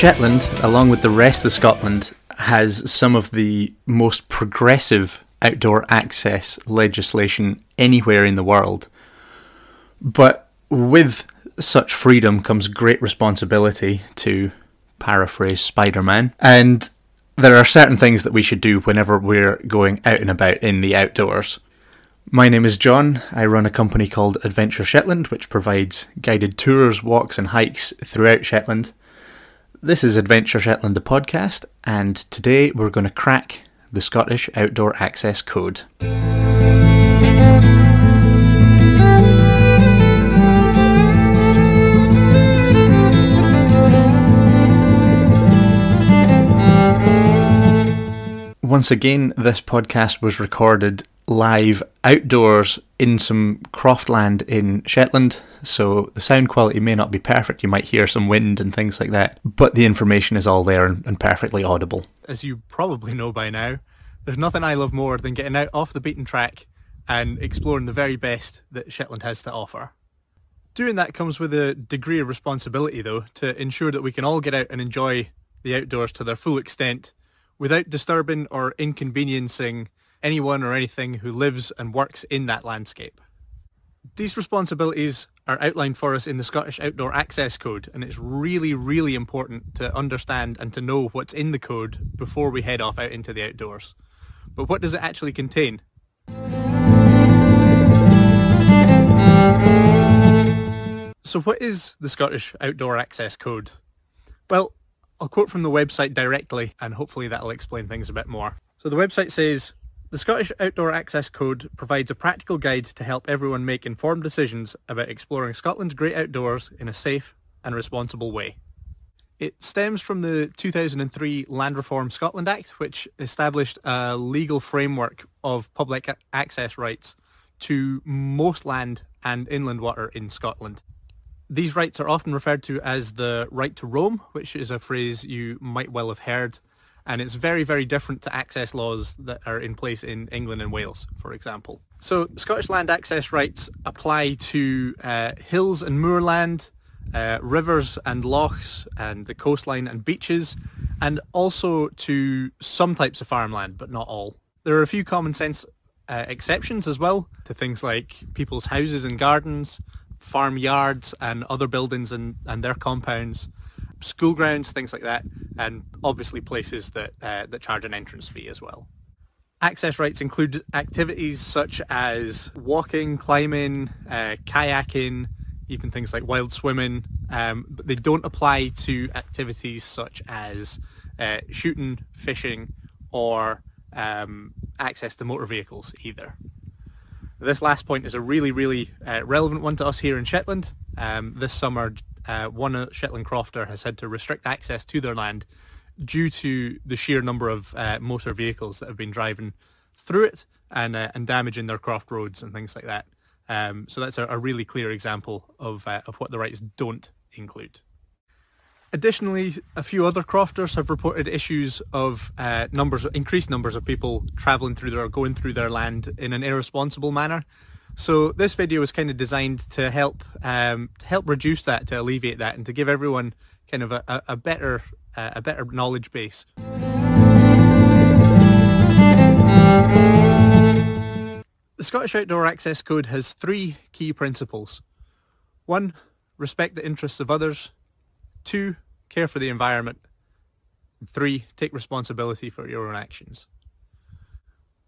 Shetland, along with the rest of Scotland, has some of the most progressive outdoor access legislation anywhere in the world. But with such freedom comes great responsibility, to paraphrase Spider Man. And there are certain things that we should do whenever we're going out and about in the outdoors. My name is Jon. I run a company called Adventure Shetland, which provides guided tours, walks, and hikes throughout Shetland. This is Adventure Shetland, the podcast, and today we're going to crack the Scottish Outdoor Access Code. Once again, this podcast was recorded live outdoors in some croftland in Shetland, so the sound quality may not be perfect. You might hear some wind and things like that, but the information is all there and, and perfectly audible. As you probably know by now, there's nothing I love more than getting out off the beaten track and exploring the very best that Shetland has to offer. Doing that comes with a degree of responsibility, though, to ensure that we can all get out and enjoy the outdoors to their full extent without disturbing or inconveniencing anyone or anything who lives and works in that landscape. These responsibilities are outlined for us in the Scottish Outdoor Access Code, and it's really, really important to understand and to know what's in the code before we head off out into the outdoors. But what does it actually contain? So what is the Scottish Outdoor Access Code? Well, I'll quote from the website directly, and hopefully that'll explain things a bit more. So the website says, the Scottish Outdoor Access Code provides a practical guide to help everyone make informed decisions about exploring Scotland's great outdoors in a safe and responsible way. It stems from the 2003 Land Reform Scotland Act, which established a legal framework of public access rights to most land and inland water in Scotland. These rights are often referred to as the right to roam, which is a phrase you might well have heard and it's very, very different to access laws that are in place in England and Wales, for example. So Scottish land access rights apply to uh, hills and moorland, uh, rivers and lochs, and the coastline and beaches, and also to some types of farmland, but not all. There are a few common sense uh, exceptions as well to things like people's houses and gardens, farmyards and other buildings and, and their compounds, school grounds, things like that, and obviously places that uh, that charge an entrance fee as well. Access rights include activities such as walking, climbing, uh, kayaking, even things like wild swimming, um, but they don't apply to activities such as uh, shooting, fishing, or um, access to motor vehicles either. This last point is a really, really uh, relevant one to us here in Shetland. Um, this summer, uh, one Shetland crofter has had to restrict access to their land due to the sheer number of uh, motor vehicles that have been driving through it and uh, and damaging their croft roads and things like that. Um, so that's a, a, really clear example of uh, of what the rights don't include. Additionally, a few other crofters have reported issues of uh, numbers, increased numbers of people travelling through their, going through their land in an irresponsible manner. So this video is kind of designed to help um, to help reduce that, to alleviate that, and to give everyone kind of a, a, better uh, a better knowledge base. The Scottish Outdoor Access Code has three key principles. One, respect the interests of others. Two, care for the environment. Three, take responsibility for your own actions.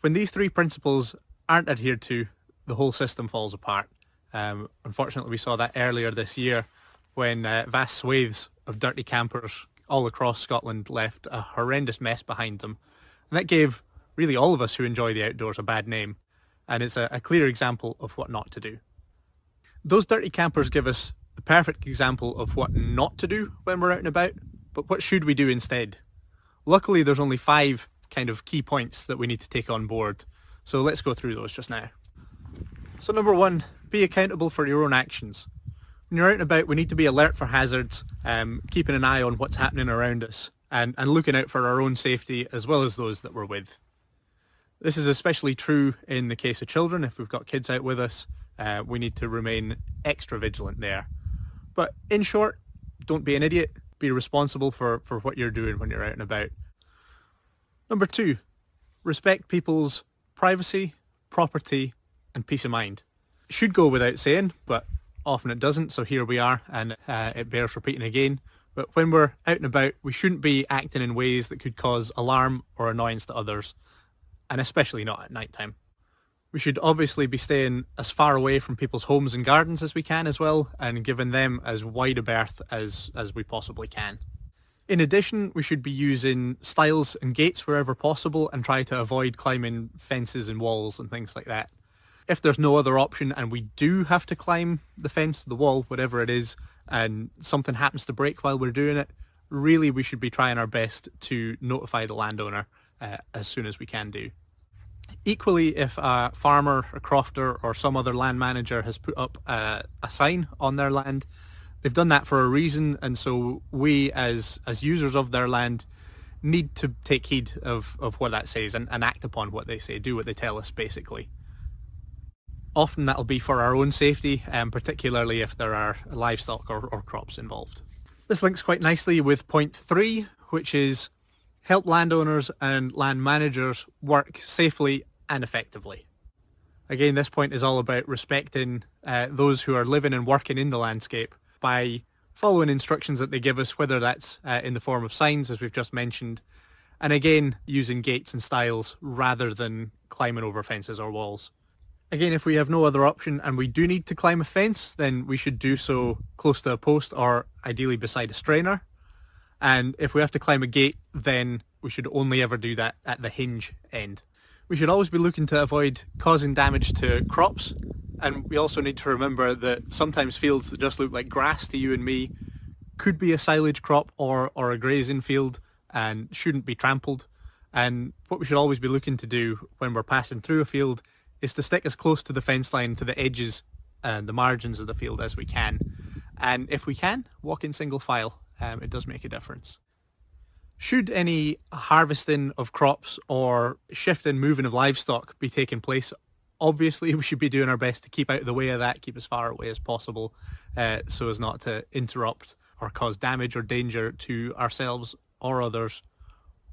When these three principles aren't adhered to, the whole system falls apart. Um, unfortunately, we saw that earlier this year when uh, vast swathes of dirty campers all across Scotland left a horrendous mess behind them. And that gave really all of us who enjoy the outdoors a bad name. And it's a, a clear example of what not to do. Those dirty campers give us the perfect example of what not to do when we're out and about. But what should we do instead? Luckily, there's only five kind of key points that we need to take on board. So let's go through those just now. So number one, be accountable for your own actions. When you're out and about, we need to be alert for hazards, um, keeping an eye on what's happening around us, and, and looking out for our own safety as well as those that we're with. This is especially true in the case of children. If we've got kids out with us, uh, we need to remain extra vigilant there. But in short, don't be an idiot. Be responsible for, for what you're doing when you're out and about. Number two, respect people's privacy, property, and peace of mind. Should go without saying, but often it doesn't, so here we are, and uh, it bears repeating again. But when we're out and about, we shouldn't be acting in ways that could cause alarm or annoyance to others, and especially not at night time. We should obviously be staying as far away from people's homes and gardens as we can as well, and giving them as wide a berth as, as we possibly can. In addition, we should be using stiles and gates wherever possible and try to avoid climbing fences and walls and things like that. If there's no other option and we do have to climb the fence, the wall, whatever it is, and something happens to break while we're doing it, really we should be trying our best to notify the landowner uh, as soon as we can do. Equally, if a farmer, a crofter or some other land manager has put up a, a sign on their land, they've done that for a reason and so we as as users of their land need to take heed of, of what that says and, and act upon what they say, do what they tell us basically. Often that'll be for our own safety, um, particularly if there are livestock or, or crops involved. This links quite nicely with point three, which is help landowners and land managers work safely and effectively. Again, this point is all about respecting uh, those who are living and working in the landscape by following instructions that they give us, whether that's uh, in the form of signs, as we've just mentioned, and again, using gates and stiles rather than climbing over fences or walls. Again, if we have no other option and we do need to climb a fence, then we should do so close to a post or ideally beside a strainer. And if we have to climb a gate, then we should only ever do that at the hinge end. We should always be looking to avoid causing damage to crops and we also need to remember that sometimes fields that just look like grass to you and me could be a silage crop or, or a grazing field and shouldn't be trampled. And what we should always be looking to do when we're passing through a field is to stick as close to the fence line, to the edges and the margins of the field as we can. And if we can, walk in single file. Um, it does make a difference. Should any harvesting of crops or shifting, moving of livestock be taking place obviously we should be doing our best to keep out of the way of that, keep as far away as possible, uh, so as not to interrupt or cause damage or danger to ourselves or others,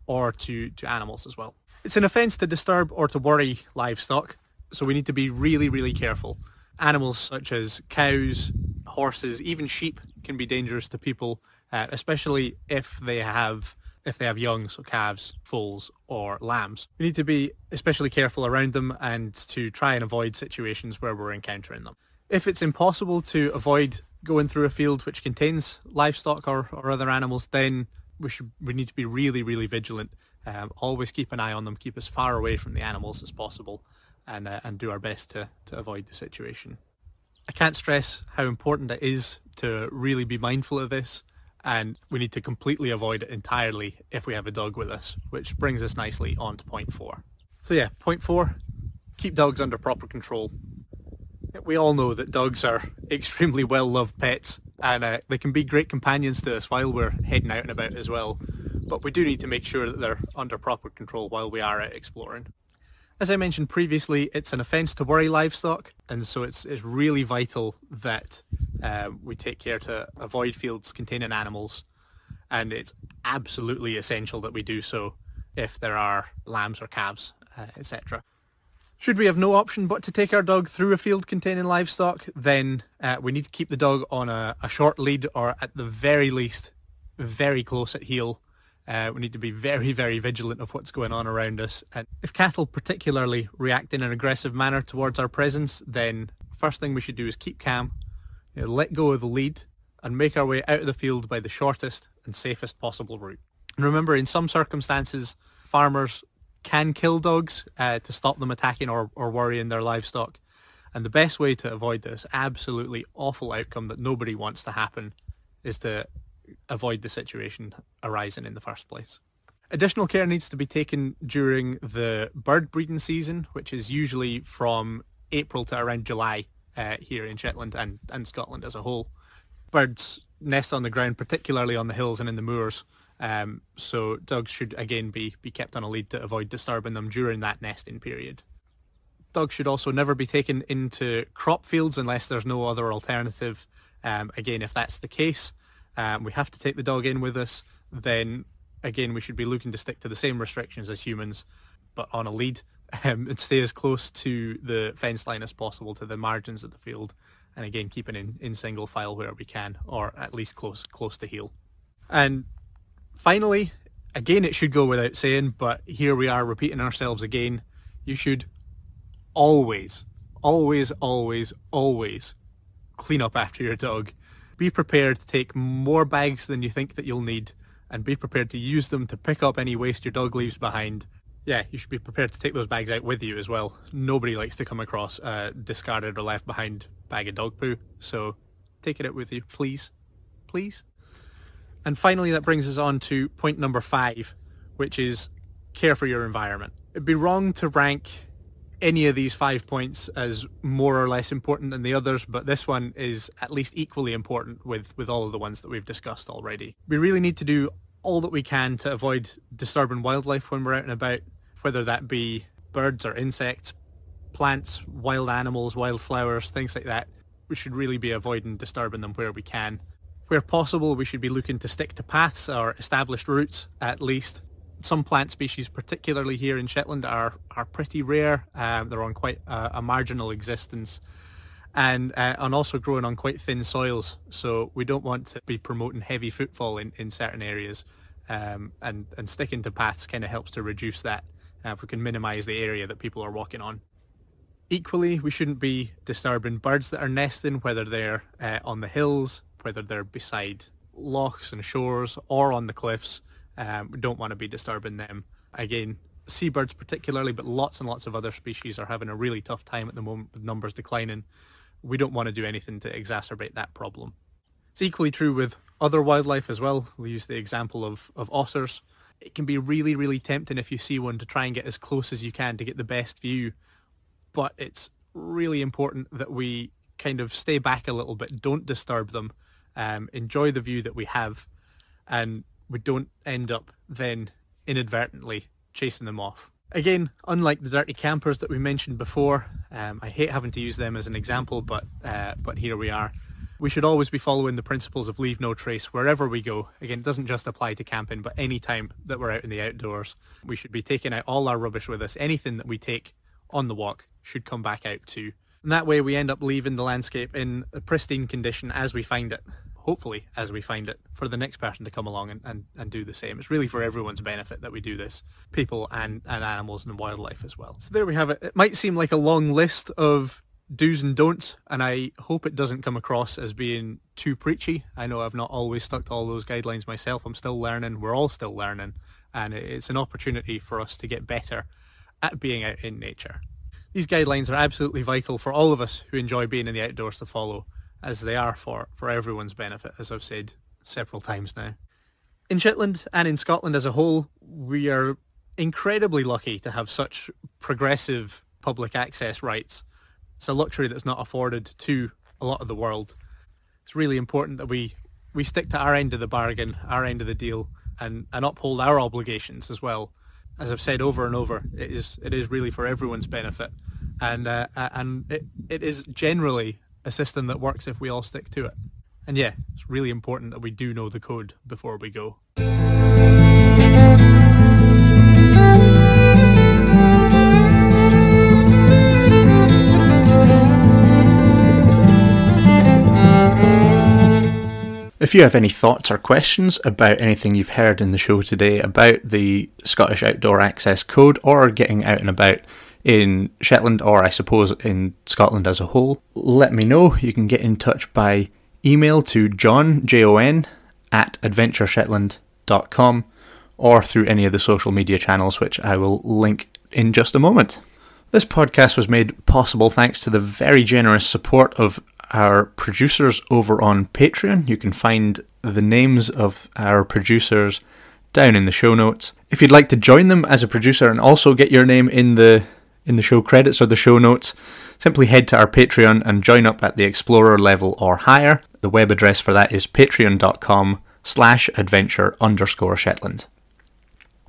or to, to animals as well. It's an offence to disturb or to worry livestock, so we need to be really, really careful. Animals such as cows, horses, even sheep can be dangerous to people, uh, especially if they have if they have young, so calves, foals, or lambs. We need to be especially careful around them and to try and avoid situations where we're encountering them. If it's impossible to avoid going through a field which contains livestock or, or other animals, then we should we need to be really, really vigilant. Um, always keep an eye on them, keep as far away from the animals as possible, and uh, and do our best to, to avoid the situation. I can't stress how important it is to really be mindful of this and we need to completely avoid it entirely if we have a dog with us, which brings us nicely on to point four. So yeah, point four, keep dogs under proper control. We all know that dogs are extremely well-loved pets and uh, they can be great companions to us while we're heading out and about as well. But we do need to make sure that they're under proper control while we are out exploring. As I mentioned previously, it's an offence to worry livestock, and so it's, it's really vital that uh, we take care to avoid fields containing animals, and it's absolutely essential that we do so if there are lambs or calves, uh, etc. Should we have no option but to take our dog through a field containing livestock, then uh, we need to keep the dog on a, a, short lead or at the very least very close at heel. Uh, we need to be very, very vigilant of what's going on around us. And if cattle particularly react in an aggressive manner towards our presence, then first thing we should do is keep calm, you know, let go of the lead and make our way out of the field by the shortest and safest possible route. And remember, in some circumstances, farmers can kill dogs uh, to stop them attacking or, or worrying their livestock. And the best way to avoid this absolutely awful outcome that nobody wants to happen is to avoid the situation arising in the first place. Additional care needs to be taken during the bird breeding season, which is usually from April to around July uh, here in Shetland and, and Scotland as a whole. Birds nest on the ground, particularly on the hills and in the moors. Um, so dogs should again be, be kept on a lead to avoid disturbing them during that nesting period. Dogs should also never be taken into crop fields unless there's no other alternative. Um, again, if that's the case, um, we have to take the dog in with us, then again, we should be looking to stick to the same restrictions as humans, but on a lead um, and stay as close to the fence line as possible to the margins of the field. And again, keeping in, in single file where we can, or at least close close to heel. And finally, again, it should go without saying, but here we are repeating ourselves again. You should always, always, always, always clean up after your dog. Be prepared to take more bags than you think that you'll need and be prepared to use them to pick up any waste your dog leaves behind. Yeah, you should be prepared to take those bags out with you as well. Nobody likes to come across a discarded or left behind bag of dog poo, so take it out with you, please. Please. And finally, that brings us on to point number five, which is care for your environment. It'd be wrong to rank any of these five points as more or less important than the others, but this one is at least equally important with, with all of the ones that we've discussed already. We really need to do all that we can to avoid disturbing wildlife when we're out and about, whether that be birds or insects, plants, wild animals, wildflowers, things like that. We should really be avoiding disturbing them where we can. Where possible, we should be looking to stick to paths or established routes at least. Some plant species, particularly here in Shetland, are, are pretty rare. Um, they're on quite a, a marginal existence and uh, and also growing on quite thin soils. So we don't want to be promoting heavy footfall in, in certain areas, um, and and sticking to paths kind of helps to reduce that. Uh, if we can minimise the area that people are walking on. Equally, we shouldn't be disturbing birds that are nesting, whether they're uh, on the hills, whether they're beside lochs and shores, or on the cliffs. Um, we don't want to be disturbing them. Again, seabirds particularly, but lots and lots of other species are having a really tough time at the moment with numbers declining we don't want to do anything to exacerbate that problem. It's equally true with other wildlife as well. We use the example of, of otters. It can be really, really tempting if you see one to try and get as close as you can to get the best view. But it's really important that we kind of stay back a little bit, don't disturb them, um, enjoy the view that we have, and we don't end up then inadvertently chasing them off. Again, unlike the dirty campers that we mentioned before, um, I hate having to use them as an example, but uh, but here we are. We should always be following the principles of leave no trace wherever we go. Again, it doesn't just apply to camping, but any time that we're out in the outdoors, we should be taking out all our rubbish with us. Anything that we take on the walk should come back out too. And that way we end up leaving the landscape in a pristine condition as we find it hopefully as we find it for the next person to come along and, and, and do the same. It's really for everyone's benefit that we do this, people and, and animals and wildlife as well. So there we have it. It might seem like a long list of do's and don'ts, and I hope it doesn't come across as being too preachy. I know I've not always stuck to all those guidelines myself. I'm still learning. We're all still learning, and it's an opportunity for us to get better at being out in nature. These guidelines are absolutely vital for all of us who enjoy being in the outdoors to follow as they are for, for everyone's benefit, as I've said several times now. In Shetland and in Scotland as a whole, we are incredibly lucky to have such progressive public access rights. It's a luxury that's not afforded to a lot of the world. It's really important that we, we stick to our end of the bargain, our end of the deal, and, and uphold our obligations as well. As I've said over and over, it is it is really for everyone's benefit, and uh, and it, it is generally a system that works if we all stick to it. And yeah, it's really important that we do know the code before we go. If you have any thoughts or questions about anything you've heard in the show today about the Scottish Outdoor Access Code or getting out and about, in Shetland or I suppose in Scotland as a whole, let me know. You can get in touch by email to jon, J-O-N, at adventureshetland.com or through any of the social media channels which I will link in just a moment. This podcast was made possible thanks to the very generous support of our producers over on Patreon. You can find the names of our producers down in the show notes. If you'd like to join them as a producer and also get your name in the in the show credits or the show notes, simply head to our Patreon and join up at the Explorer level or higher. The web address for that is patreon.com slash adventure underscore Shetland.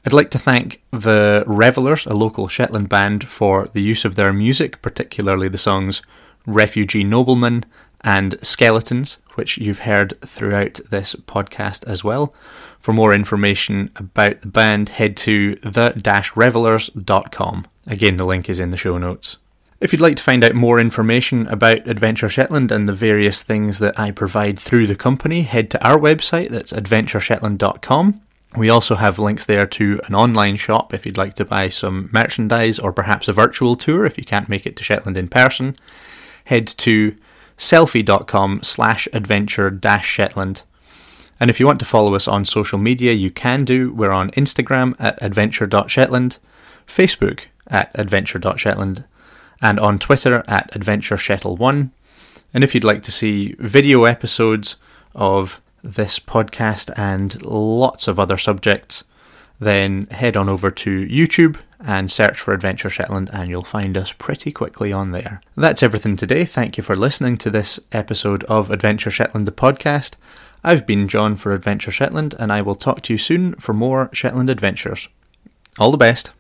I'd like to thank the Revelers, a local Shetland band, for the use of their music, particularly the songs Refugee Nobleman and skeletons, which you've heard throughout this podcast as well. For more information about the band, head to the-revelers.com. Again, the link is in the show notes. If you'd like to find out more information about Adventure Shetland and the various things that I provide through the company, head to our website, that's adventureshetland.com. We also have links there to an online shop if you'd like to buy some merchandise or perhaps a virtual tour if you can't make it to Shetland in person. Head to sellfy.com slash adventure dash Shetland. And if you want to follow us on social media, you can do. We're on Instagram at adventure.shetland, Facebook at adventure.shetland, and on Twitter at adventureshetl1. And if you'd like to see video episodes of this podcast and lots of other subjects, then head on over to YouTube and search for Adventure Shetland, and you'll find us pretty quickly on there. That's everything today. Thank you for listening to this episode of Adventure Shetland, the podcast. I've been Jon for Adventure Shetland, and I will talk to you soon for more Shetland adventures. All the best.